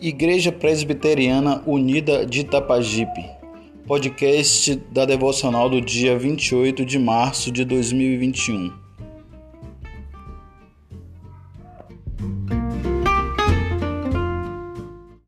Igreja Presbiteriana Unida de Itapajipe, podcast da devocional do dia 28 de março de 2021.